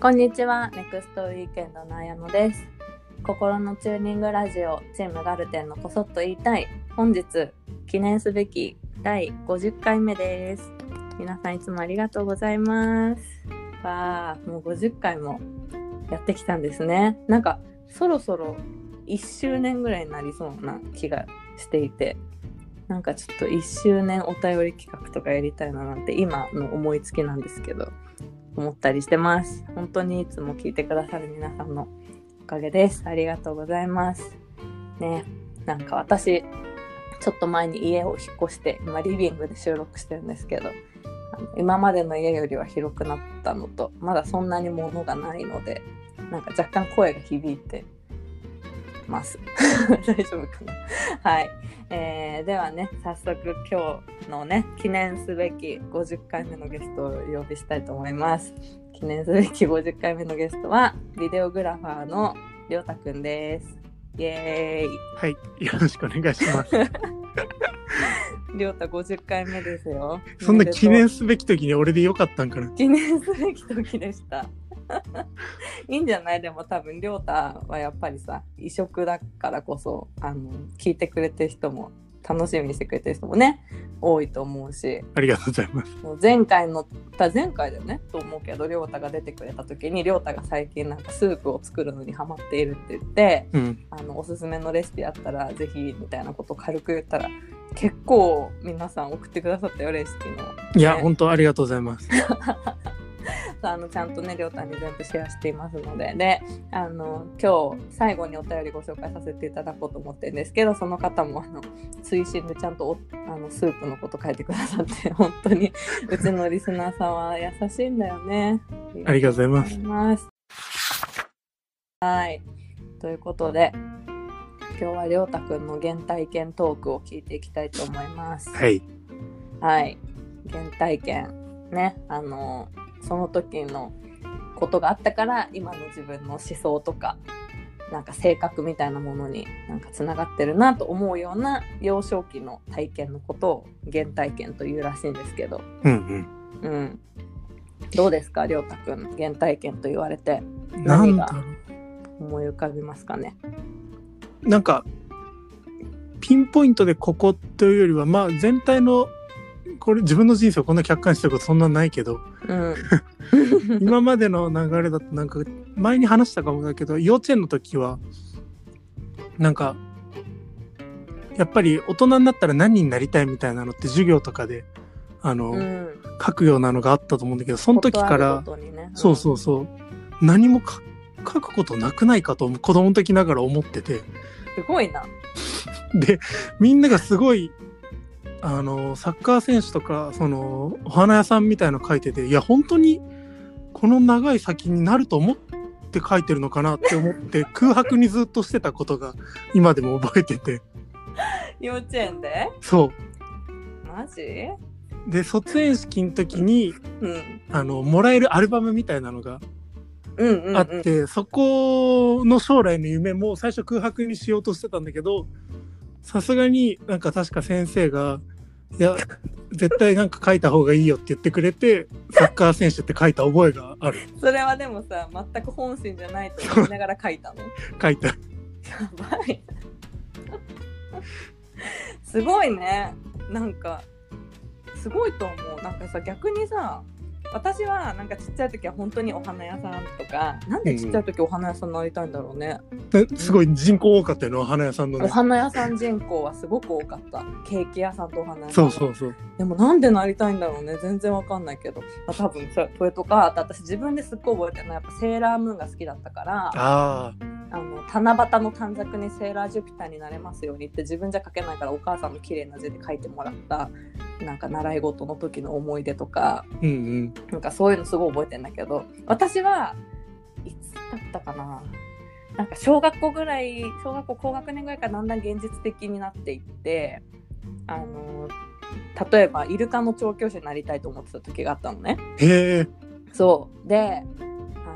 こんにちは、ネクストウィーケンドの綾野です。心のチューニングラジオ、チームガルテンのこそっと言いたい。本日、記念すべき第50回目です。皆さんいつもありがとうございます。わあ、もう50回もやってきたんですね。なんか、そろそろ1周年ぐらいになりそうな気がしていて、なんかちょっと1周年お便り企画とかやりたいななんて今の思いつきなんですけど、思ったりしてます。本当にいつも聞いてくださる皆さんのおかげです。ありがとうございます。ね、なんか私、ちょっと前に家を引っ越して、今リビングで収録してるんですけど、あの今までの家よりは広くなったのと、まだそんなに物がないので、なんか若干声が響いてます。大丈夫かな？はい。えーではね、早速今日のね、記念すべき50回目のゲストをお呼びしたいと思います。記念すべき50回目のゲストは、ビデオグラファーのりょうたくんです。イエーイ。はい、よろしくお願いします。りょうた50回目ですよ。そんな記念すべき時に俺でよかったんかな？う。記念すべき時でした。いいんじゃない？でも多分りょうたはやっぱりさ異色だからこそあの聞いてくれてる人も楽しみにしてくれてる人もね多いと思うしありがとうございます。前回のた前回だよね？と思うけどりょうたが出てくれた時にりょうたが最近なんかスープを作るのにハマっているって言ってうん、あのおすすめのレシピあったらぜひみたいなことを軽く言ったら結構皆さん送ってくださったよレシピの。いや、ね本当ありがとうございます。あのちゃんとねりょうたに全部シェアしていますのでであの今日最後にお便りご紹介させていただこうと思ってるんですけどその方もあの推進でちゃんとおあのスープのこと書いてくださって本当に うちのリスナーさんは優しいんだよね。ありがとうございます。います。はい。ということで、今日はりょうたくんの原体験トークを聞いていきたいと思います。はい、はい。原体験。ね。あの、その時のことがあったから、今の自分の思想とか、なんか性格みたいなものになんかつながってるなと思うような幼少期の体験のことを原体験というらしいんですけど、うんうん。どうですか、りょうたくん、原体験と言われて何が思い浮かびますかね？う。なんか、ピンポイントでここというよりは、まあ全体の、これ自分の人生をこんな客観視したことそんなないけど、うん。今までの流れだとなんか、前に話したかもだけど、幼稚園の時は、なんか、やっぱり大人になったら何になりたいみたいなのって授業とかで、あの、うん。書くようなのがあったと思うんだけど、その時から、そうそううそう、何もか書くことなくないかと子供的ながら思ってて、ん。すごいな。で、みんながすごい、あの、サッカー選手とか、その、お花屋さんみたいの書いてて、いや、本当に、この長い先になると思って書いてるのかなって思って、空白にずっとしてたことが、今でも覚えてて、幼稚園で？そマジ？う。で、卒園式の時に、うん。あの、もらえるアルバムみたいなのが。あって、そこの将来の夢も最初空白にしようとしてたんだけどさすがになんか確か先生が「いや絶対なんか書いた方がいいよ」って言ってくれてサッカー選手って書いた覚えがあるそれはでもさ、全く本心じゃないと思いながら書いたの。や 書いたばい。すごいね。なんか、すごいと思う。なんかさ、逆にさ、私はなんかちっちゃい時は本当にお花屋さんとか、なんでちっちゃい時お花屋さんになりたいんだろうね。ですごい人口多かったよねお花屋さんのおね花屋さん人口はすごく多かった。ケーキ屋さんとお花屋さん。そうそうそう。でもなんでなりたいんだろうね。全然わかんないけど、まあ、多分それとかあと私自分ですっごい覚えてるのはやっぱセーラームーンが好きだったからああの七夕の短冊にセーラージュピターになれますようにって自分じゃ書けないからお母さんの綺麗な字で書いてもらったなんか習い事の時の思い出とか。あうんうんなんかそういうのすごい覚えてるんだけど私はいつだったかな？なんか小学校ぐらい小学校高学年ぐらいからだんだん現実的になっていってあの例えばイルカの調教師になりたいと思ってた時があったのね。へえ。そう。であ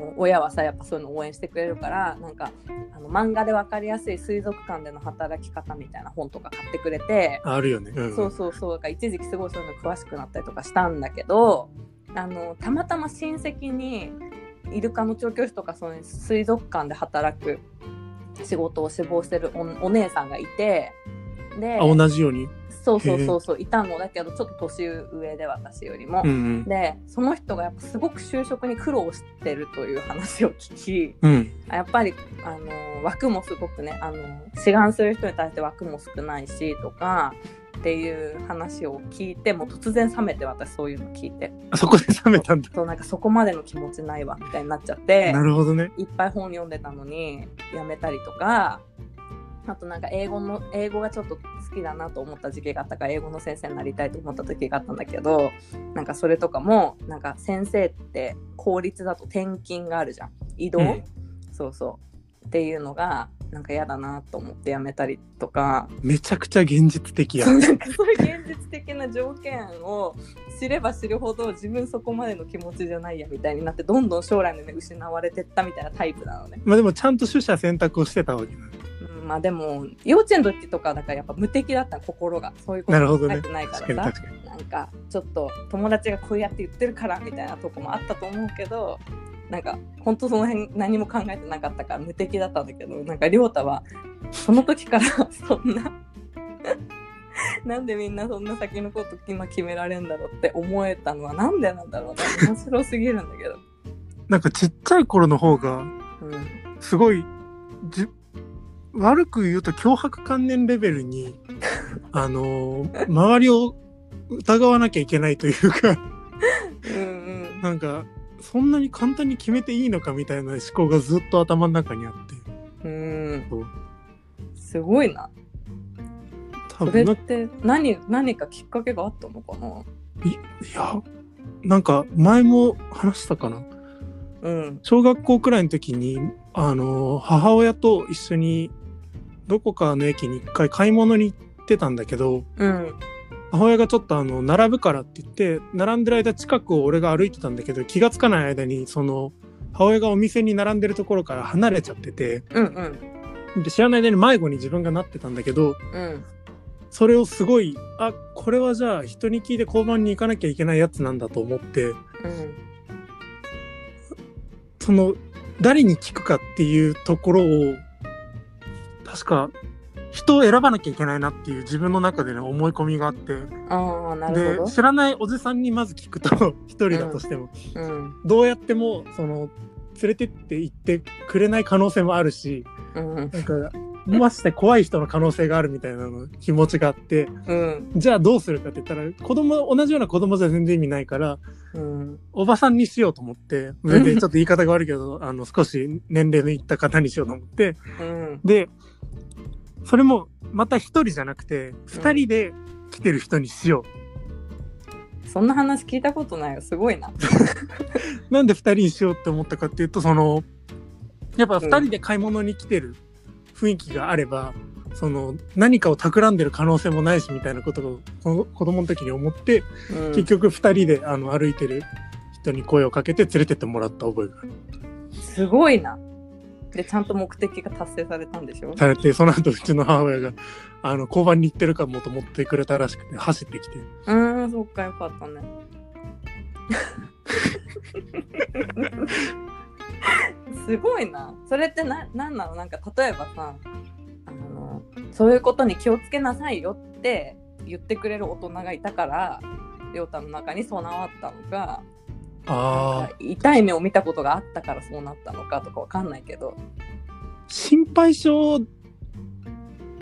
の親はさやっぱそういうの応援してくれるからなんかあの漫画で分かりやすい水族館での働き方みたいな本とか買ってくれて、あるよね。うんそうそうそう。だから一時期すごいそういうの詳しくなったりとかしたんだけどあのたまたま親戚にイルカの調教師とかその水族館で働く仕事を志望してるおお姉さんがいてであ同じように？そうそうそうそういたのだけどちょっと年上で私よりも。うんうん。でその人がやっぱすごく就職に苦労してるという話を聞きうん。やっぱりあの枠もすごくねあの志願する人に対して枠も少ないしとかっていう話を聞いてもう突然冷めて私そういうの聞いて。あそこで冷めたんだ。そうなんかそこまでの気持ちないわみたいになっちゃって。なるほどね。いっぱい本読んでたのにやめたりとか。あとなんか英語の英語がちょっと好きだなと思った時期があったから英語の先生になりたいと思った時があったんだけどなんかそれとかもなんか先生って公立だと転勤があるじゃん。移動、うん。そうそう。っていうのがなんか嫌だなと思ってやめたりとかめちゃくちゃ現実的やそ。うなんかそういう現実的な条件を知れば知るほど自分そこまでの気持ちじゃないやみたいになってどんどん将来の夢失われてったみたいなタイプなのね。まあでもちゃんと取捨選択をしてたわけだ。うん、まあでも幼稚園の時とかだからやっぱ無敵だったの心がそういうことなるほどね考えてないからにさ、確かに。なんかちょっと友達がこうやって言ってるからみたいなとこもあったと思うけどなんか本当その辺何も考えてなかったから無敵だったんだけどなんか亮太はその時から そんななんでみんなそんな先のこと今決められるんだろうって思えたのはなんでなんだろうね。面白すぎるんだけど。なんかちっちゃい頃の方が、うん。すごい、じ悪く言うと脅迫観念レベルに、あのー周りを疑わなきゃいけないというか、うんうん。なんか、そんなに簡単に決めていいのかみたいな思考がずっと頭の中にあって、うん。すごいな。多分それって何何かきっかけがあったのかな？や、なんか前も話したかな。うん。小学校くらいの時に、あのー母親と一緒にどこかの駅に一回買い物に行ってたんだけど、うん母親がちょっとあの、並ぶからって言って、並んでる間近くを俺が歩いてたんだけど、気がつかない間に、その、母親がお店に並んでるところから離れちゃってて、うんうん。で知らない間に迷子に自分がなってたんだけど、うん。それをすごい、あ、これはじゃあ人に聞いて交番に行かなきゃいけないやつなんだと思って、うん。その、誰に聞くかっていうところを、確か、人を選ばなきゃいけないなっていう自分の中での思い込みがあって、ああなるほど。で知らないおじさんにまず聞くと 一人だとしても、うん。どうやってもその連れてって言ってくれない可能性もあるしうん。なんかまして怖い人の可能性があるみたいなの気持ちがあってうん。じゃあどうするかって言ったら子供同じような子供じゃ全然意味ないからうん。おばさんにしようと思って全然ちょっと言い方が悪いけどあの少し年齢のいった方にしようと思ってうん。でそれもまた一人じゃなくて二人で来てる人にしようそんな話聞いたことないよすごいな。なんで二人にしようって思ったかっていうと、その、やっぱ二人で買い物に来てる雰囲気があれば、その、何かを企んでる可能性もないしみたいなことを子供の時に思って、うん結局二人であの歩いてる人に声をかけて連れてってもらった覚えがある。すごいな。でちゃんと目的が達成されたんでしょ？されて、その後うちの母親が、あの、交番に行ってるかもと思ってくれたらしくて、走ってきて。うーんそっかよかったね。すごいな。それってななんなの？なんか例えばさあのそういうことに気をつけなさいよって言ってくれる大人がいたから亮太の中に備わったのかああ、痛い目を見たことがあったからそうなったのかとかわかんないけど。心配性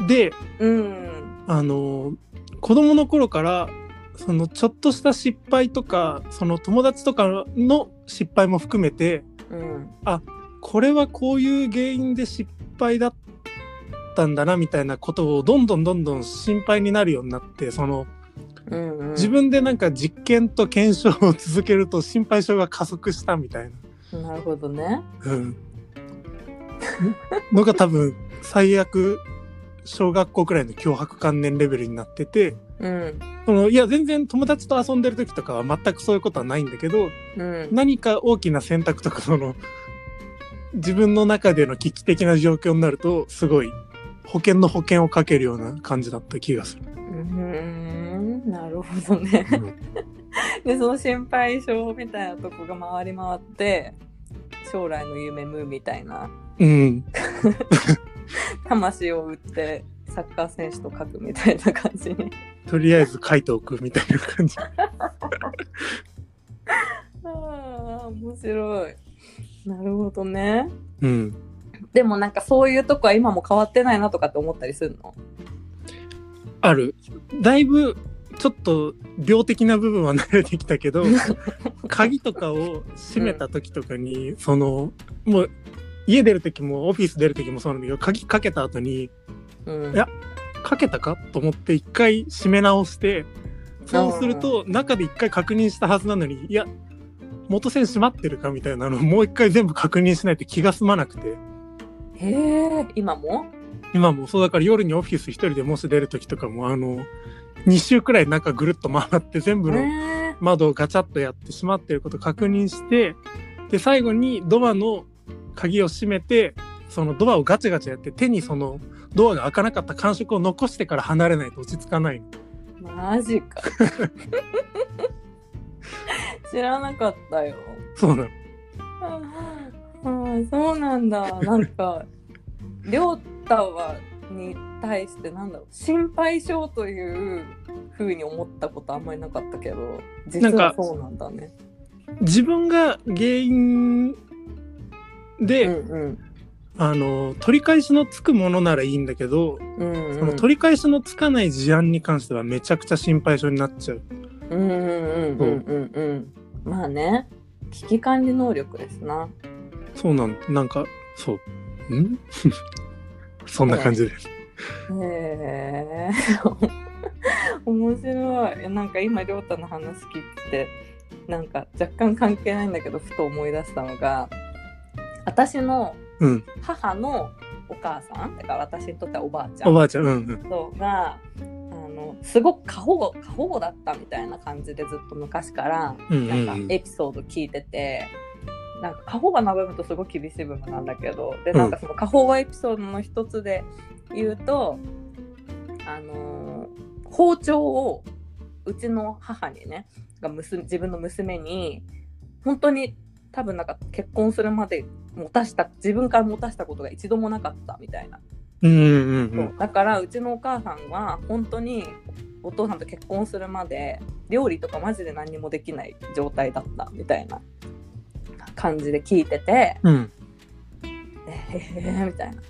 で、うん。あの、子供の頃から、そのちょっとした失敗とか、その友達とかの失敗も含めて、うん。これはこういう原因で失敗だったんだなみたいなことをどんどんどんどん心配になるようになって、そのうんうん自分でなんか実験と検証を続けると心配性が加速したみたいな。なるほどね。うん。のが多分最悪小学校くらいの脅迫観念レベルになってて、うんそのいや全然友達と遊んでる時とかは全くそういうことはないんだけどうん何か大きな選択とかその自分の中での危機的な状況になるとすごい保険の保険をかけるような感じだった気がする。うーんなるほどね。うんでその心配性みたいなとこが回り回って将来の夢無みたいなうん。魂を売ってサッカー選手と書くみたいな感じにとりあえず書いておくみたいな感じ。ああ面白いなるほどねうん。でもなんかそういうとこは今も変わってないなとかって思ったりするの？ある。だいぶ、ちょっと病的な部分は慣れてきたけど、鍵とかを閉めた時とかに、その、もう、家出る時もオフィス出る時もそうなんだけど、鍵かけた後に、うん。いやかけたかと思って一回閉め直して、そうすると中で一回確認したはずなのに、いや、元栓閉まってるかみたいなのをもう一回全部確認しないと気が済まなくて。へえ今も？今もそうだから夜にオフィス一人でもし出る時とかもあの、2周くらい中ぐるっと回って全部のへ窓をガチャッとやって閉まってること確認して、で、最後にドアの鍵を閉めて、そのドアをガチャガチャやって手にそのドアが開かなかった感触を残してから離れないと落ち着かないマジか。知らなかったよ。そうなの。ああそうなんだ。なんか亮太はに対してなんだろう心配性というふうに思ったことあんまりなかったけど実なんかはそうなんだね。自分が原因で、うんうん。あの、取り返しのつくものならいいんだけど、うんうん。その取り返しのつかない事案に関してはめちゃくちゃ心配性になっちゃう。うんうんうんうんうんうん。まあね危機管理能力ですな。そうなん、なんか、そう。ん？そんな感じです。へえ 面白いなんか今亮太の話聞いててなんか若干関係ないんだけどふと思い出したのが私のうん。母のお母さんだから私にとってはおばあちゃんおばあちゃん、うんうん。そうがあのすごく過保護過保護だったみたいな感じでずっと昔からうんなんかうんエピソード聞いてて、なんか過保護な部分とすごい厳しい部分なんだけどでなんかその過保護エピソードの一つで言うと、あのー包丁をうちの母にねが娘自分の娘に本当に多分なんか結婚するまで持たした自分から持たしたことが一度もなかったみたいな。うんうんうん。だからうちのお母さんは本当にお父さんと結婚するまで料理とかマジで何にもできない状態だったみたいな感じで聞いててうん。えへえみたいな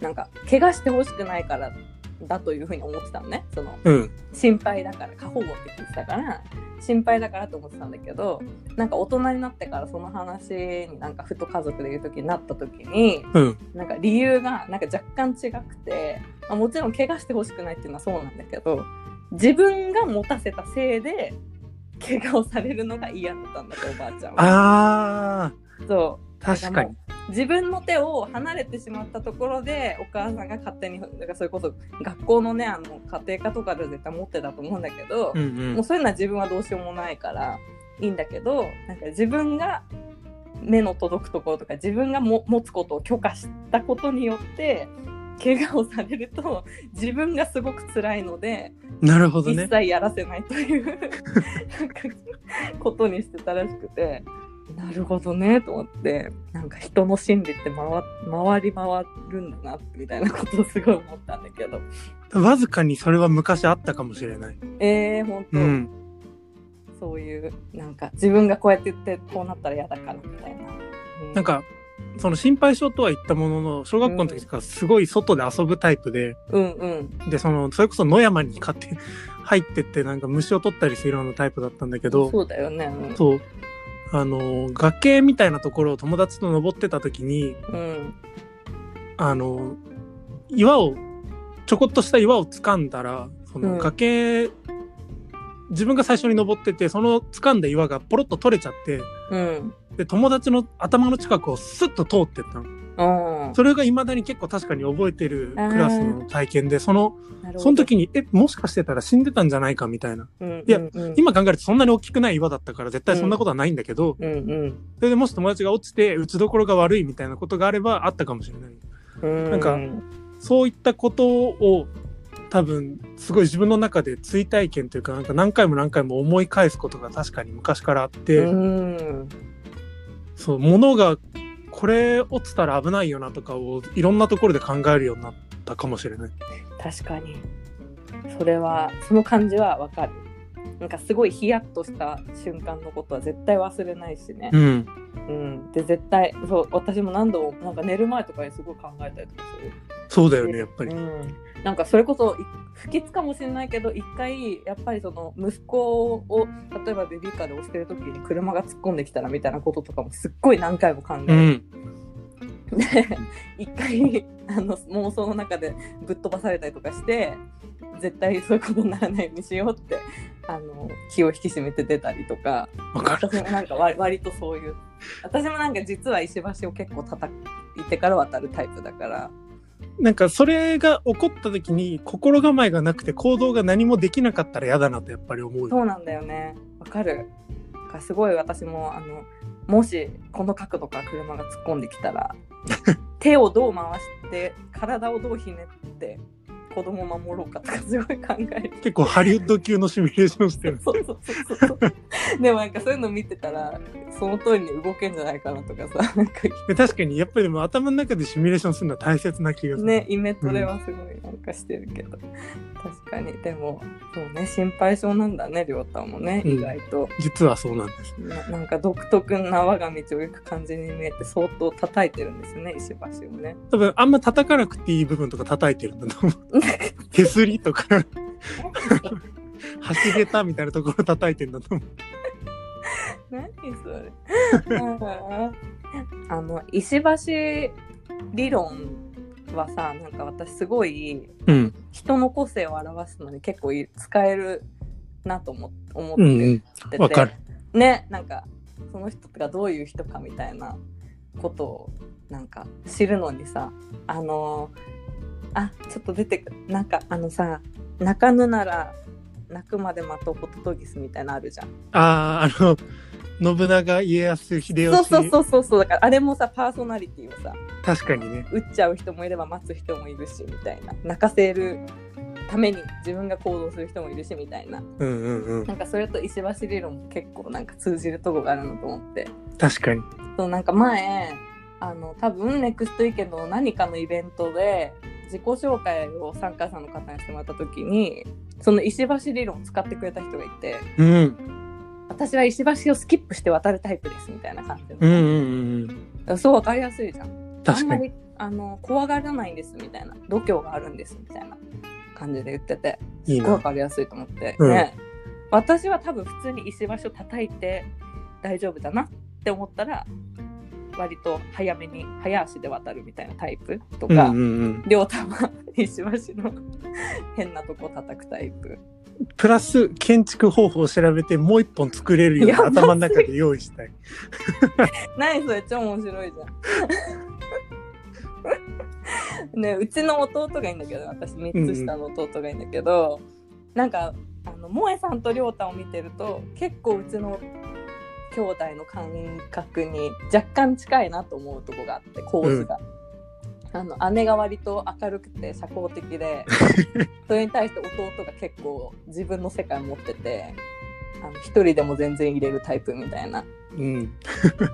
なんか怪我してほしくないからだというふうに思ってたのねそのうん。心配だから過保護って聞いてたから心配だからと思ってたんだけどなんか大人になってからその話になんかふと家族で言う時になった時にうん。なんか理由がなんか若干違くて、まあ、もちろん怪我してほしくないっていうのはそうなんだけど自分が持たせたせいで怪我をされるのが嫌だったんだっておばあちゃんは。ああ、そう確かに。自分の手を離れてしまったところでお母さんが勝手にだからそれこそ学校のねあの家庭科とかで絶対持ってたと思うんだけど、うんうんもう。そういうのは自分はどうしようもないからいいんだけどなんか自分が目の届くところとか自分がも持つことを許可したことによって怪我をされると自分がすごく辛いので、なるほどね。一切やらせないというなんかことにしてたらしくてなるほどねと思ってなんか人の心理って回回り回るんだなみたいなことをすごい思ったんだけどわずかにそれは昔あったかもしれない。えー、本当、うん。そういうなんか自分がこうやって言ってこうなったら嫌だからみたいな。うなんか、その心配性とは言ったものの、小学校の時とかすごい外で遊ぶタイプで、うんうんで、その、それこそ野山に勝手に入ってってなんか虫を取ったりするようなタイプだったんだけど、そうだよね。うんそう。あの、崖みたいなところを友達と登ってた時に、うんあの、岩を、ちょこっとした岩を掴んだら、そのうん崖、自分が最初に登ってて、その掴んだ岩がポロッと取れちゃって、うん。で、友達の頭の近くをスッと通ってったの。うん。それが未だに結構確かに覚えてるクラスの体験で、その、その時に、え、もしかしてたら死んでたんじゃないかみたいな。うんいやうん。うん今考えるとそんなに大きくない岩だったから絶対そんなことはないんだけど、うん。それでもし友達が落ちて打ちどころが悪いみたいなことがあればあったかもしれない。うん。なんかそういったことを多分すごい自分の中で追体験というかなんか何回も何回も思い返すことが確かに昔からあって、うん。そう物がこれ落ちたら危ないよなとかをいろんなところで考えるようになったかもしれない。確かに。それはその感じはわかる。なんかすごいヒヤッとした瞬間のことは絶対忘れないしね。う、ん。うん、で絶対そう私も何度もなんか寝る前とかにすごい考えたりとかする。そうだよね、やっぱり。うん、なんかそれこそい不吉かもしれないけど一回やっぱりその息子を例えばベビーカーで押してる時に車が突っ込んできたらみたいなこととかもすっごい何回も考える。うん。で一回あの妄想の中でぶっ飛ばされたりとかして絶対そういうことにならないようにしようってあの気を引き締めて出たりとか。私もなんか割割とそういう私もなんか実は石橋を結構叩いてから渡るタイプだからなんかそれが起こった時に心構えがなくて行動が何もできなかったら嫌だなとやっぱり思うよ。そうなんだよねわかるかすごい私もあのもしこの角度から車が突っ込んできたら 手をどう回して体をどうひねって子供を守ろうかとかすごい考える結構ハリウッド級のシミュレーションしてる。そうそうそうそうでもなんかそういうの見てたらその通りに動けんじゃないかなとかさなんかで確かにやっぱりでも頭の中でシミュレーションするのは大切な気がする。ねイメトレはすごいなんかしてるけど、確かにでもそうね心配性なんだね亮太もねうん意外と、実はそうなんです。ななんか独特な我が道を行く感じに見えて相当叩いてるんですね石橋をね多分あんま叩かなくていい部分とか叩いてるんだと思う。手すりとか橋桁みたいなところ叩いてるんだと思う。何それあの石橋理論はさなんか私すごいうん。人の個性を表すのに結構い使えるなと思思っうんうん。てて、わかるねなんかその人がどういう人かみたいなことをなんか知るのにさあのあちょっと出てくなんかあのさ泣かぬなら泣くまで待とうホトトギスみたいなのあるじゃん。ああ、あの、信長、家康、秀吉。そうそうそうそうそうだからあれもさパーソナリティをさ確かにね。打っちゃう人もいれば待つ人もいるしみたいな泣かせるために自分が行動する人もいるしみたいなうんうんうん。なんかそれと石橋理論も結構なんか通じるとこがあるなと思って確かに。そうなんか前あの多分ネクストウィーケの何かのイベントで自己紹介を参加者の方にしてもらった時にその石橋理論を使ってくれた人がいてうん。私は石橋をスキップして渡るタイプですみたいな感じうんうんうんうん。そう分かりやすいじゃん確かに。あんまりあの怖がらないんですみたいな度胸があるんですみたいな感じで言ってて。すごい分かりやすいと思って、うんね私は多分普通に石橋を叩いて大丈夫だなって思ったら割と早めに早足で渡るみたいなタイプとか、うんうんうん。亮太は石橋の変なとこ叩くタイププラス、建築方法を調べて、もう一本作れるように頭の中で用意したい。何それ超面白いじゃん。ねうちの弟がいいんだけど私3つ下の弟がいいんだけど、なんかあの萌えさんと亮太を見てると結構うちの兄弟の感覚に若干近いなと思うとこがあって構図が。あの姉が割と明るくて社交的で それに対して弟が結構自分の世界を持っててあの一人でも全然入れるタイプみたいなうん。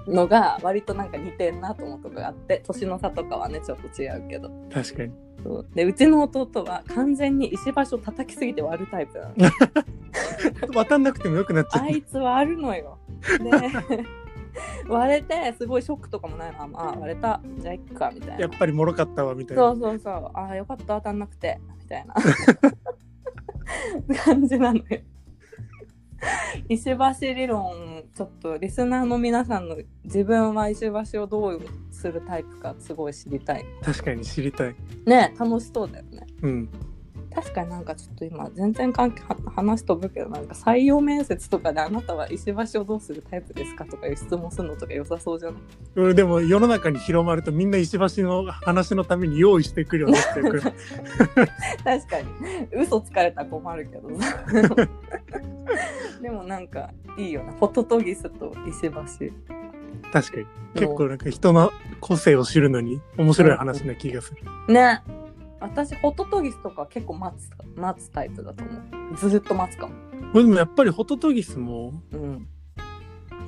のが割となんか似てんなと思うとこがあって年の差とかはねちょっと違うけど。確かに。そう。でうちの弟は完全に石橋を叩きすぎて割るタイプなの。渡んなくてもよくなっちゃう。あいつ割るのよ。で割れてすごいショックとかもないの。ああ割れた。じゃあ行くかみたいな。やっぱり脆かったわ、みたいな。そうそうそう。ああよかった。当たんなくて。みたいな。感じなのよ石橋理論ちょっとリスナーの皆さんの自分は石橋をどうするタイプかすごい知りたい確かに知りたい。ね楽しそうだよねうん。確かになんかちょっと今全然関係は話飛ぶけどなんか採用面接とかであなたは石橋をどうするタイプですかとかいう質問するのとか良さそうじゃない？俺でも世の中に広まるとみんな石橋の話のために用意してくるようになってるから。確かに嘘つかれたら困るけどさ でもなんかいいよな。ホトトギスと石橋確かに。結構なんか人の個性を知るのに面白い話な気がする。ね。私ホトトギスとか結構待つ待つタイプだと思う。ずっと待つかも。俺でもやっぱりホトトギスもうん。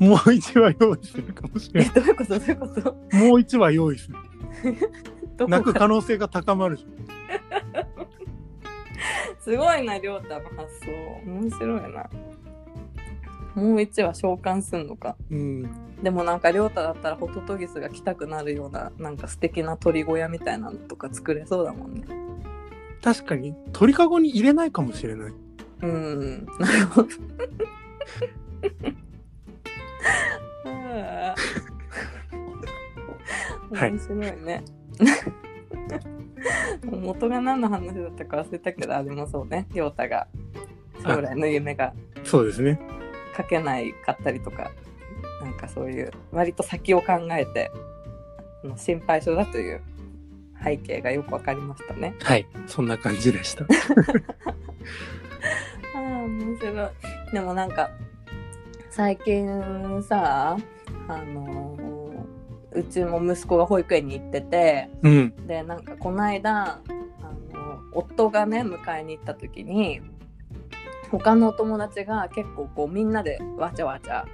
もう1話用意するかもしれえどういうこと？どういうこと？ない。もう1話用意する。泣くか可能性が高まるじ すごいなりょうたの発想。面白いなもう一話召喚すんのか。うん。でもなんかりょうただったらホトトギスが来たくなるようななんか素敵な鳥小屋みたいなのとか作れそうだもんね確かに、鳥かごに入れないかもしれない。うんなるほど はい面白いね。元が何の話だったか忘れたけど、あでもそうね、りょうたが将来の夢がそうですね。書けないかったりとか、なんかそういう割と先を考えて、心配性だという背景がよくわかりましたね。はい。そんな感じでした。ああ、面白い。でもなんか、最近さ、あのーうちも息子が保育園に行ってて、うん。で、なんかこの間、あの、夫がね、迎えに行った時に、他のお友達が結構こうみんなでわちゃわちゃ、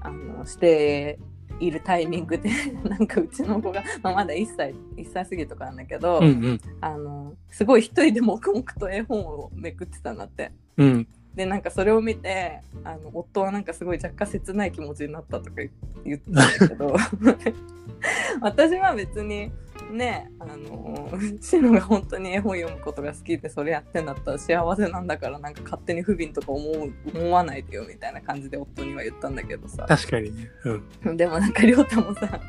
あの、しているタイミングで、なんかうちの子が、まあ、まだ1歳、1歳過ぎとかなんだけど、うんうん。あの、すごい一人で黙々と絵本をめくってたんだって。うん。でなんかそれを見てあの夫はなんかすごい若干切ない気持ちになったとか言言ってたんだけど 私は別にねあのシノが本当に絵本読むことが好きでそれやってんだったら幸せなんだからなんか勝手に不憫とか思う思わないでよみたいな感じで夫には言ったんだけどさ確かにね。うん。でもなんか亮太もさ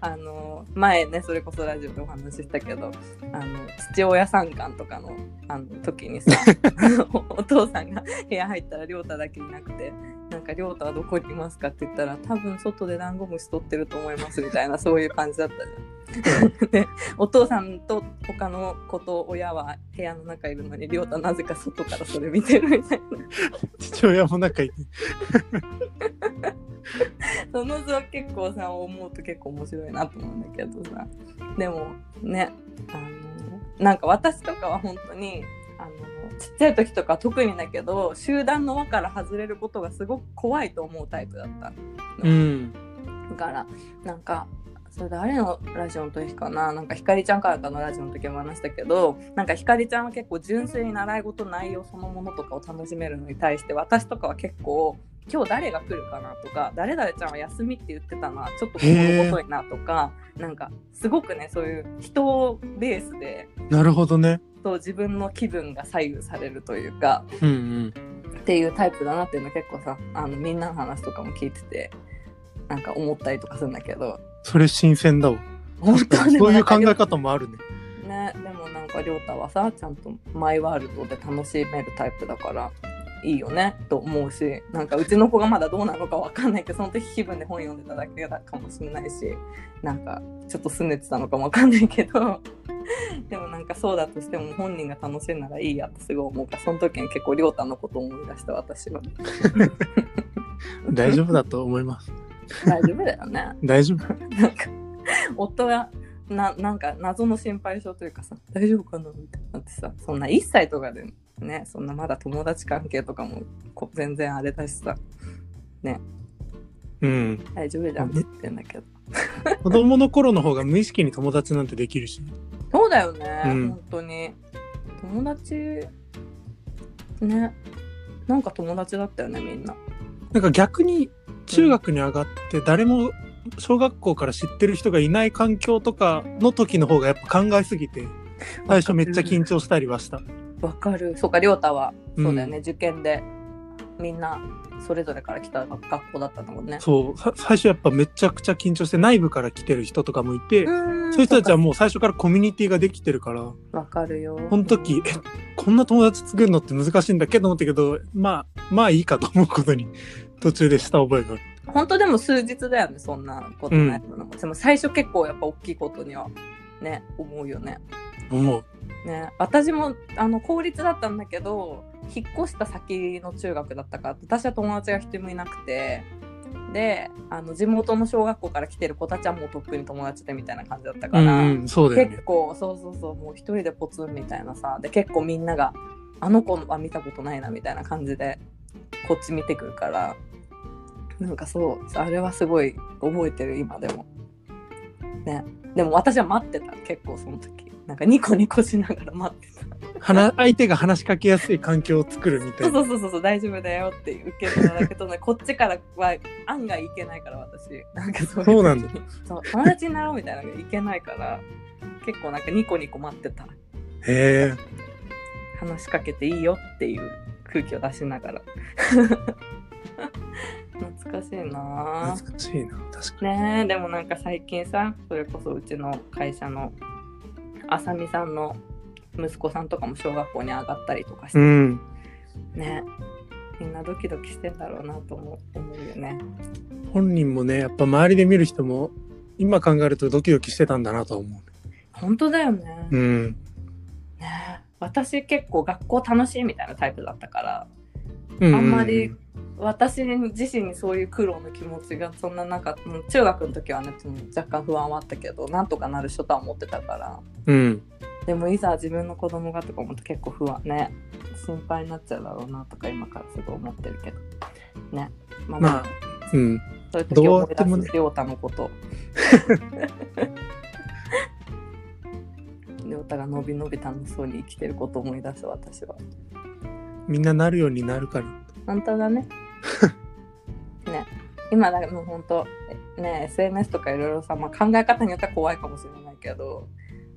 あの前ねそれこそラジオでお話ししたけどあの父親参観とかのあの時にさ お父さんが部屋入ったら亮太だけいなくてなんか亮太はどこにいますかって言ったら多分外でダンゴムシ取ってると思いますみたいなそういう感じだったじゃん。で お父さんと他の子と親は部屋の中いるのに亮太なぜか外からそれ見てるみたいな。父親も仲いい。その図は結構さ思うと結構面白いなと思うんだけどさでもねあのなんか私とかは本当にあのちっちゃい時とか特にだけど集団の輪から外れることがすごく怖いと思うタイプだったうん。だからなんかそれ誰のラジオの時かななんかひかりちゃんからかのラジオの時も話したけどなんかひかりちゃんは結構純粋に習い事内容そのものとかを楽しめるのに対して私とかは結構今日誰が来るかなとか誰々ちゃんは休みって言ってたなちょっと心細いなとかなんかすごくねそういう人ベースでなるほどね。そう自分の気分が左右されるというかうんうん。っていうタイプだなっていうの結構さあのみんなの話とかも聞いててなんか思ったりとかするんだけどそれ新鮮だわ。本当にそういう考え方もあるね。ねでもなんか亮太はさちゃんとマイワールドで楽しめるタイプだからいいよねと思うしなんかうちの子がまだどうなのかわかんないけどその時気分で本読んでただけだかもしれないしなんかちょっと拗ねてたのかもわかんないけど でもなんかそうだとしても本人が楽しいならいいやってすごい思うからその時に結構亮太のことを思い出した私は 大丈夫だと思います。大丈夫だよね。大丈夫。なんか夫がななんか謎の心配性というかさ大丈夫かなみたいになってさそんな1歳とかでねそんなまだ友達関係とかもこ全然あれだしさうん。大丈夫じゃんって言ってんだけど。子供の頃の方が無意識に友達なんてできるし。そうだよね、うん。本当に。友達ね。なんか友達だったよねみんな。なんか逆に中学に上がって誰も小学校から知ってる人がいない環境とかの時の方がやっぱ考えすぎて最初めっちゃ緊張したりはした。わかる。そうか亮太は。うん。そうだよね、受験でみんなそれぞれから来た学校だったんだもんね。そう。さ最初やっぱめちゃくちゃ緊張して内部から来てる人とかもいて、うん。そういう人たちはもう最初からコミュニティができてるからわかるよ。この時えこんな友達作るのって難しいんだけど思ったけどまあまあいいかと思うことに途中でした覚えがある。本当でも数日だよね、そんなことないのも。でも最初結構やっぱ大きいことにはね、思うよね。思う。ね、私もあの公立だったんだけど、引っ越した先の中学だったから、私は友達が一人もいなくて、で、あの地元の小学校から来てる子たちはもうとっくに友達でみたいな感じだったから、うんうん、そうだよね。結構そうそうそうもう一人でポツンみたいなさで結構みんながあの子は見たことないなみたいな感じでこっち見てくるからなんかそうあれはすごい覚えてる今でも。ね。でも私は待ってた結構その時。なんかニコニコしながら待ってた。話相手が話しかけやすい環境を作るみたそいうな。そうそうそう大丈夫だよって受けるんだけどね こっちからは案外いけないから私。なんかそうそうなんだ。そう友達になろうみたいなのがいけないから結構なんかニコニコ待ってた。へえ。話しかけていいよっていう空気を出しながら懐かしいな懐かしいな。確かに。ねえでもなんか最近さそれこそうちの会社のあさみさんの息子さんとかも小学校に上がったりとかして、うん。ねみんなドキドキしてんだろうなと思う思うよね本人もね、やっぱ周りで見る人も、今考えるとドキドキしてたんだなとは思本当だよね,、う。うん。ねえ私結構学校楽しいみたいなタイプだったからうんあんまり私自身にそういう苦労の気持ちがそんななか中学の時はね若干不安はあったけどなんとかなる人とは思ってたから。うん。でもいざ自分の子供がとか思うと結構不安。ね。心配になっちゃうだろうなとか今からすごい思ってるけど。ね。まあまあ、まあ、うん。そういう時思い出す亮太のこと亮太がのびのび楽しそうに生きてることを思い出す私はみんななるようになるから。本当だね ね今だもう本当ね SNS とかいろいろさ、まあ、考え方によっては怖いかもしれないけど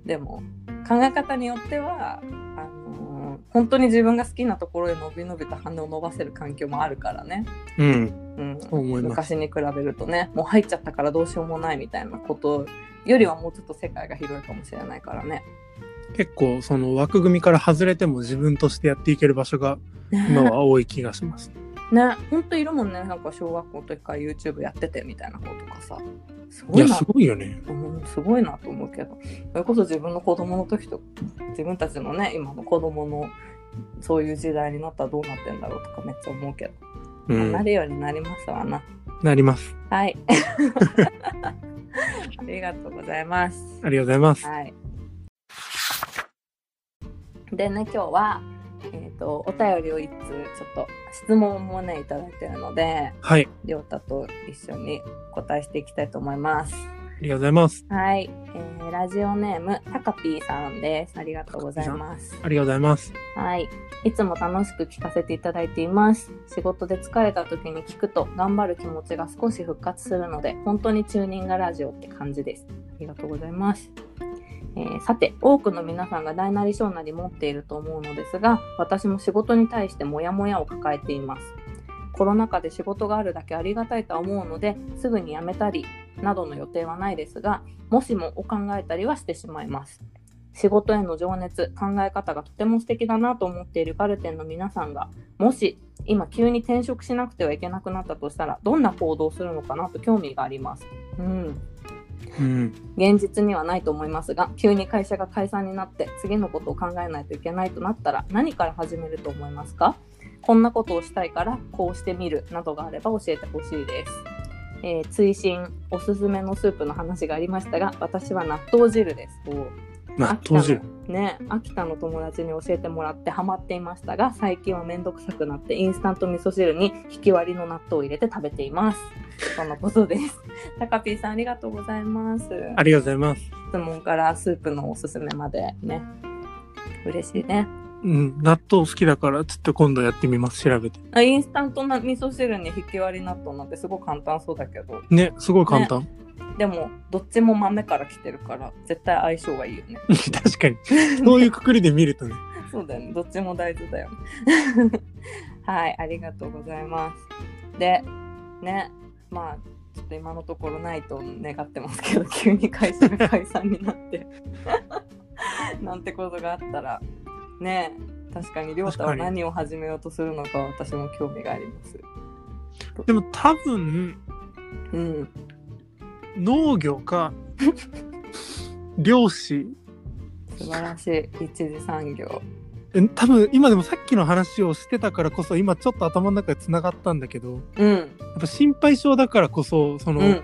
でも考え方によってはあのー本当に自分が好きなところで伸び伸びと羽を伸ばせる環境もあるからね、うん。うん。昔に比べるとねもう入っちゃったからどうしようもないみたいなことよりはもうちょっと世界が広いかもしれないからね。結構、その枠組みから外れても自分としてやっていける場所が今は多い気がします。ね。ほんといるもんね。なんか小学校の時から YouTube やっててみたいな子とかさ。すごいな。すごいよね。うん、すごいなと思うけど。それこそ自分の子供の時と自分たちのね今の子供のそういう時代になったらどうなってんだろうとかめっちゃ思うけど、まあうん。なるようになりますわな。なります。はい。ありがとうございます。ありがとうございます。はいでね今日はえー、とお便りを一通ちょっと質問もねいただいてるのではい。りょうたと一緒に答えしていきたいと思いますありがとうございます。はい、えーラジオネームたかぴーさんです。ありがとうございます。ありがとうございます。はい、いつも楽しく聞かせていただいています。仕事で疲れた時に聞くと頑張る気持ちが少し復活するので、本当にチューニングラジオって感じです。ありがとうございます。えーさて多くの皆さんが大なり小なり持っていると思うのですが私も仕事に対してモヤモヤを抱えています。コロナ禍で仕事があるだけありがたいと思うのですぐに辞めたりなどの予定はないですがもしもを考えたりはしてしまいます。仕事への情熱考え方がとても素敵だなと思っているガルテンの皆さんがもし今急に転職しなくてはいけなくなったとしたらどんな行動をするのかなと興味があります。うん。うん。現実にはないと思いますが急に会社が解散になって次のことを考えないといけないとなったら何から始めると思いますか？こんなことをしたいからこうしてみるなどがあれば教えてほしいです、えー追伸おすすめのスープの話がありましたが私は納豆汁です。お納豆汁。ね秋田の友達に教えてもらってハマっていましたが最近はめんどくさくなってインスタント味噌汁に引き割りの納豆を入れて食べていますそのことですタカピーさんありがとうございますありがとうございます。質問からスープのおすすめまでね嬉しいねうん。納豆好きだから、ちょっと今度やってみます。調べて。あインスタントな味噌汁に引き割り納豆なんてすごい簡単そうだけどね、すごい簡単。でもどっちも豆から来てるから絶対相性がいいよね 確かに。そういうくくりで見るとね。そうだよね。どっちも大豆だよね。はい、ありがとうございます。で、ね、まあ、ちょっと今のところないと願ってますけど、急に会社が解散になって、なんてことがあったら、ね、確かに亮太は何を始めようとするのか私も興味があります。でも多分、うん。農業か、漁師。素晴らしい。一次産業。え多分今でもさっきの話をしてたからこそ今ちょっと頭の中でつながったんだけどうん。やっぱ心配性だからこそその、うん。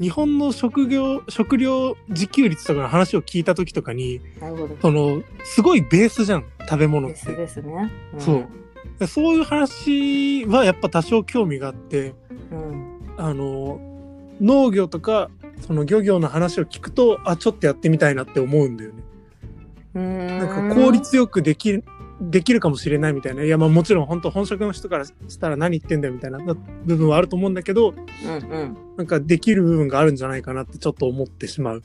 日本の食業食料自給率とかの話を聞いた時とかになるほど。そのすごいベースじゃん食べ物って。ですね。んそうそういう話はやっぱ多少興味があって、うんあの、農業とか、その漁業の話を聞くと、あ、ちょっとやってみたいなって思うんだよね。なんか効率よくできる、できるかもしれないみたいな。いや、まあもちろん本当本職の人からしたら何言ってんだよみたいな部分はあると思うんだけど、うんうんなんかできる部分があるんじゃないかなってちょっと思ってしまう。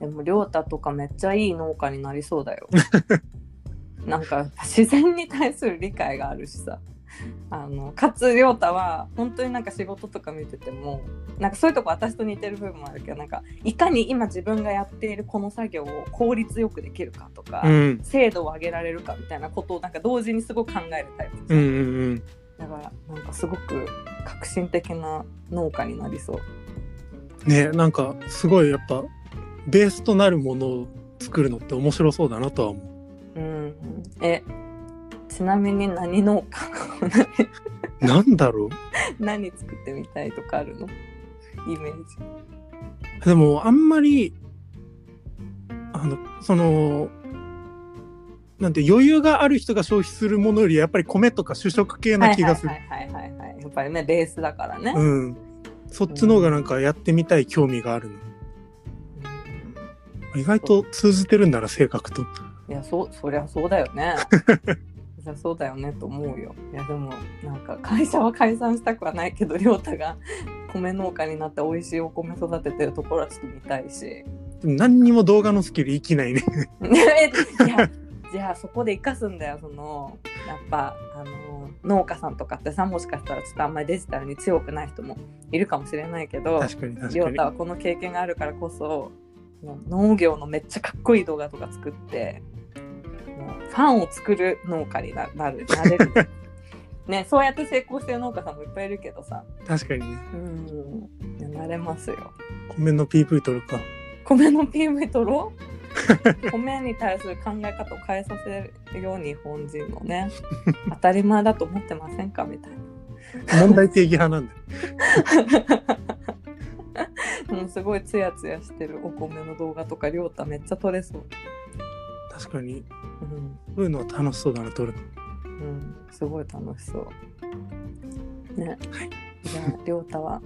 でも亮太とかめっちゃいい農家になりそうだよ なんか自然に対する理解があるしさあのかつ亮太は本当になんか仕事とか見ててもなんかそういうとこ私と似てる部分もあるけどなんかいかに今自分がやっているこの作業を効率よくできるかとか、うん。精度を上げられるかみたいなことをなんか同時にすごく考えるタイプうんうんうん。だからなんかすごく革新的な農家になりそうね、なんかすごいやっぱ、ベースとなるものを作るのって面白そうだなとは思う。うんえちなみに何農家 なんだろう？何作ってみたいとかあるの？イメージでもあんまりあのそのなんて余裕がある人が消費するものよりやっぱり米とか主食系な気がする。はいはいはいはいはいやっぱりねベースだからね、うん。そっちの方がなんかやってみたい興味があるの。意外と通じてるんなら性格と。いやそそりゃそうだよね そりゃそうだよねと思うよいやでもなんか会社は解散したくはないけど亮太が 米農家になって美味しいお米育ててるところはちょっと見たいし何にも動画のスキル生きないね。いやじゃあそこで生かすんだよそのやっぱあの農家さんとかってさもしかしたらちょっとあんまりデジタルに強くない人もいるかもしれないけど亮太。はこの経験があるからこそ農業のめっちゃかっこいい動画とか作ってファンを作る農家にななるなれる。ねそうやって成功してる農家さんもいっぱいいるけどさ。確かにね。うんなれますよ。米の PV 撮るか。米の PV 取ろう？米に対する考え方を変えさせるよう日本人のね 当たり前だと思ってませんか？みたいな。問題定義派なんだよ。もうすごいツヤツヤしてるお米の動画とか亮太めっちゃ撮れそう、確かに。うんそういうのは楽しそうだな、撮るの。うん、すごい楽しそうね、じゃあ亮太は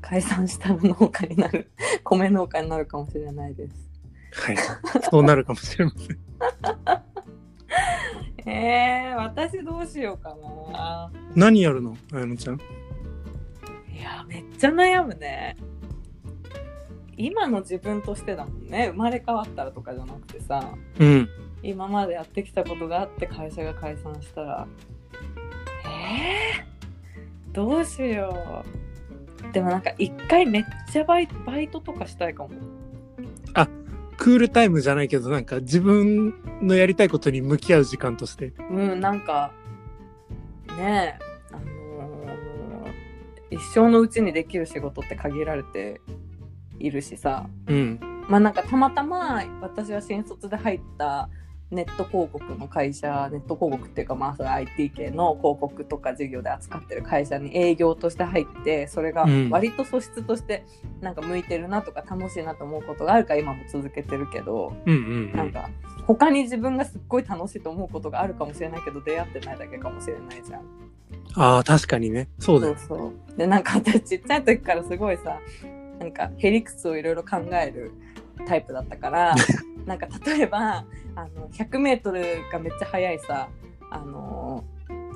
解散したら農家になる 米農家になるかもしれないですはい。そうなるかもしれません。えー、私どうしようかな何やるのあやのちゃん？いやめっちゃ悩むね今の自分としてだもんね。生まれ変わったらとかじゃなくてさ。うん。今までやってきたことがあって会社が解散したら。えー、どうしよう。でもなんか一回めっちゃバイバイトとかしたいかも。クールタイムじゃないけど、なんか自分のやりたいことに向き合う時間として。うんなんかねえあのー一生のうちにできる仕事って限られているしさうん。まあなんかたまたま私は新卒で入ったネット広告の会社ネット広告っていうかまあそれ IT 系の広告とか事業で扱ってる会社に営業として入ってそれがうん割と素質としてなんか向いてるなとか楽しいなと思うことがあるから今も続けてるけどうんうんうん。なんか他に自分がすっごい楽しいと思うことがあるかもしれないけど出会ってないだけかもしれないじゃん。ああ、確かにね。そうだよ。そうそうでなんか私ちっちゃい時からすごいさなんかへりくつをいろいろ考えるタイプだったから なんか例えばあの 100m がめっちゃ速いさあの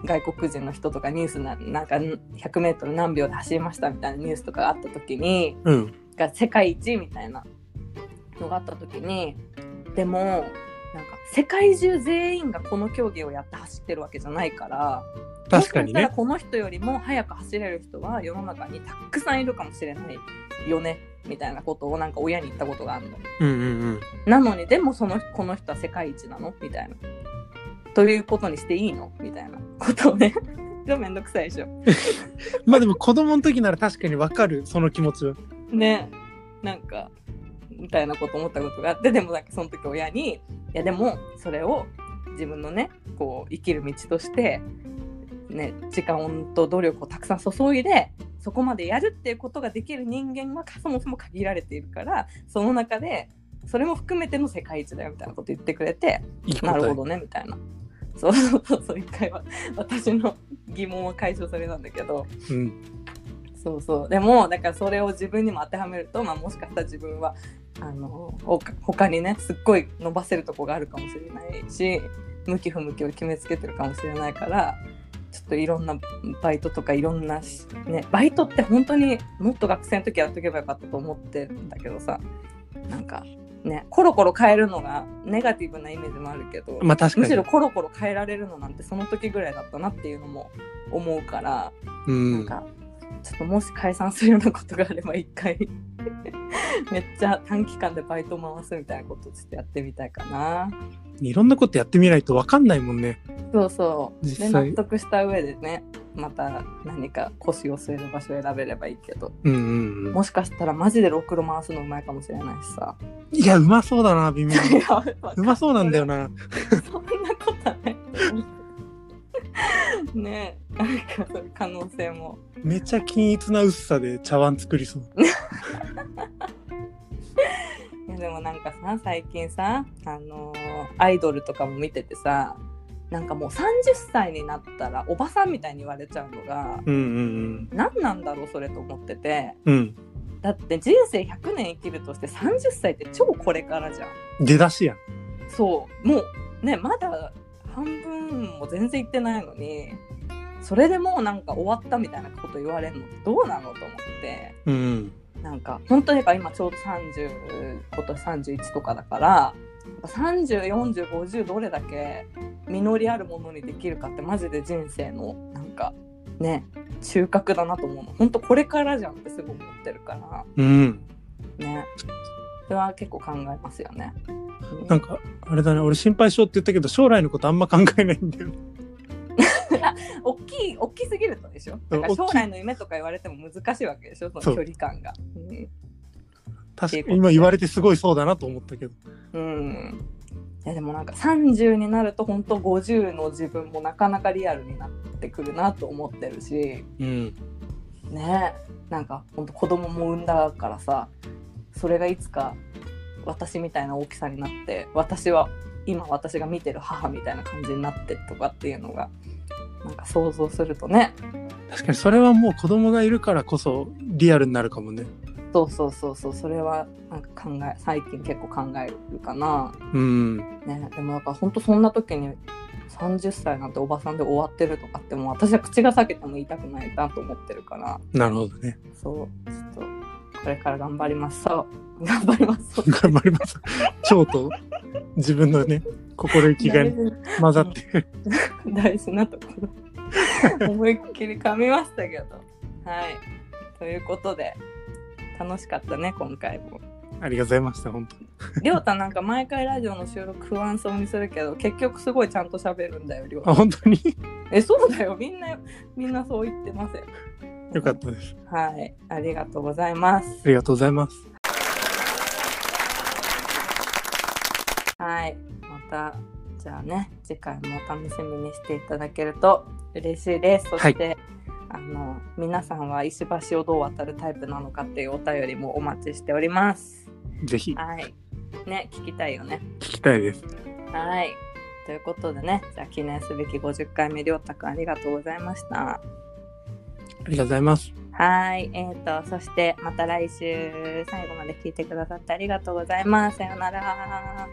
外国人の人とかニュースななんか 100m 何秒で走りましたみたいなニュースとかがあった時にうん。が世界一みたいなのがあった時にでもなんか世界中全員がこの競技をやって走ってるわけじゃないから確かにねもしかしたら。この人よりも速く走れる人は世の中にたくさんいるかもしれないよねみたいなことをなんか親に言ったことがあるの。うんうんうん。なのにでもそのこの人は世界一なの？みたいな。ということにしていいの？みたいなことをね。めんどくさいでしょ。まあでも子供の時なら確かにわかる、その気持ちは。ねなんかみたいなこと思ったことがあってでもなんかその時親にいやでもそれを自分のねこう生きる道としてね時間と努力をたくさん注いでそこまでやるっていうことができる人間はそもそも限られているからその中でそれも含めての世界一だよみたいなこと言ってくれて。なるほどねみたいなそうそうそうそう一回は私の疑問は解消されたんだけどうん。そうそうでもだからそれを自分にも当てはめると、まあ、もしかしたら自分はあの他にねすっごい伸ばせるとこがあるかもしれないし向き不向きを決めつけてるかもしれないからちょっといろんなバイトとかいろんなし、ね、バイトって本当にもっと学生の時やっとけばよかったと思ってるんだけどさなんかねコロコロ変えるのがネガティブなイメージもあるけど、まあ確かにむしろ。コロコロ変えられるのなんてその時ぐらいだったなっていうのも思うから。うなんん。かちょっともし解散するようなことがあれば一回 めっちゃ短期間でバイト回すみたいなことをちょっとやってみたいかな。いろんなことやってみないと分かんないもんね。そうそう。で実際納得した上でねまた何か腰を据える場所を選べればいいけどうんうんうん。もしかしたらマジでろくろ回すのうまいかもしれないしさ。いや、うまそうだな、微妙に。うまそうなんだよな。そんなことはない。ねえなんかそういう可能性もめちゃ均一な薄さで茶碗作りそう。いやでもなんかさ最近さあのーアイドルとかも見ててさなんかもう30歳になったらおばさんみたいに言われちゃうのがうんうん何なんだろうそれと思っててうん。うん。だって人生100年生きるとして30歳って超これからじゃん出だしやん。そうもうねまだ半分も全然いってないのにそれでもうなんか終わったみたいなこと言われるのってどうなのと思ってうん。なんか本当に今ちょうど30今年31とかだから304050どれだけ実りあるものにできるかってマジで人生のなんかね中核だなと思うの本当これからじゃんってすごい思ってるからうん。ねそれは結構考えますよね。うん。なんか、あれだね、俺心配しようって言ったけど、将来のことあんま考えないんだよね。大きい大きすぎるとでしょ？だから将来の夢とか言われても難しいわけでしょ？その距離感が。うん。確かに今言われてすごいそうだなと思ったけど。うん、いやでもなんか30になると本当50の自分もなかなかリアルになってくるなと思ってるし。うん。ね。なんか本当子供も産んだからさそれがいつか私みたいな大きさになって私は今私が見てる母みたいな感じになってとかっていうのがなんか想像するとね確かにそれはもう子供がいるからこそリアルになるかもね。そうそうそうそうそれはなんか考え最近結構考えるかな。うん。ね、でもなんか本当そんな時に30歳なんておばさんで終わってるとかってもう私は口が裂けても言いたくないなと思ってるからなるほどね。そうちょっとこれから頑張りますそう。頑張ります。頑張ります。腸と自分のね、心意気が混ざってる。大事なところ。思いっきり噛みましたけど。はい。ということで楽しかったね今回も。ありがとうございました、本当。りょうたなんか毎回ラジオの収録不安そうにするけど結局すごいちゃんと喋るんだよりょうたあ、本当に？えそうだよ。みんなみんなそう言ってますよよかったです。はい。ありがとうございます。ありがとうございます。はい。またじゃあね次回も楽しみにしていただけると嬉しいです。そして、あの皆さんは石橋をどう渡るタイプなのかっていうお便りもお待ちしております。ぜひ。はい。ね聞きたいよね。聞きたいです。はい。ということでねじゃあ記念すべき50回目りょうたくんありがとうございましたありがとうございます。はい、えー、と、そしてまた来週最後まで聞いてくださってありがとうございます。さようなら。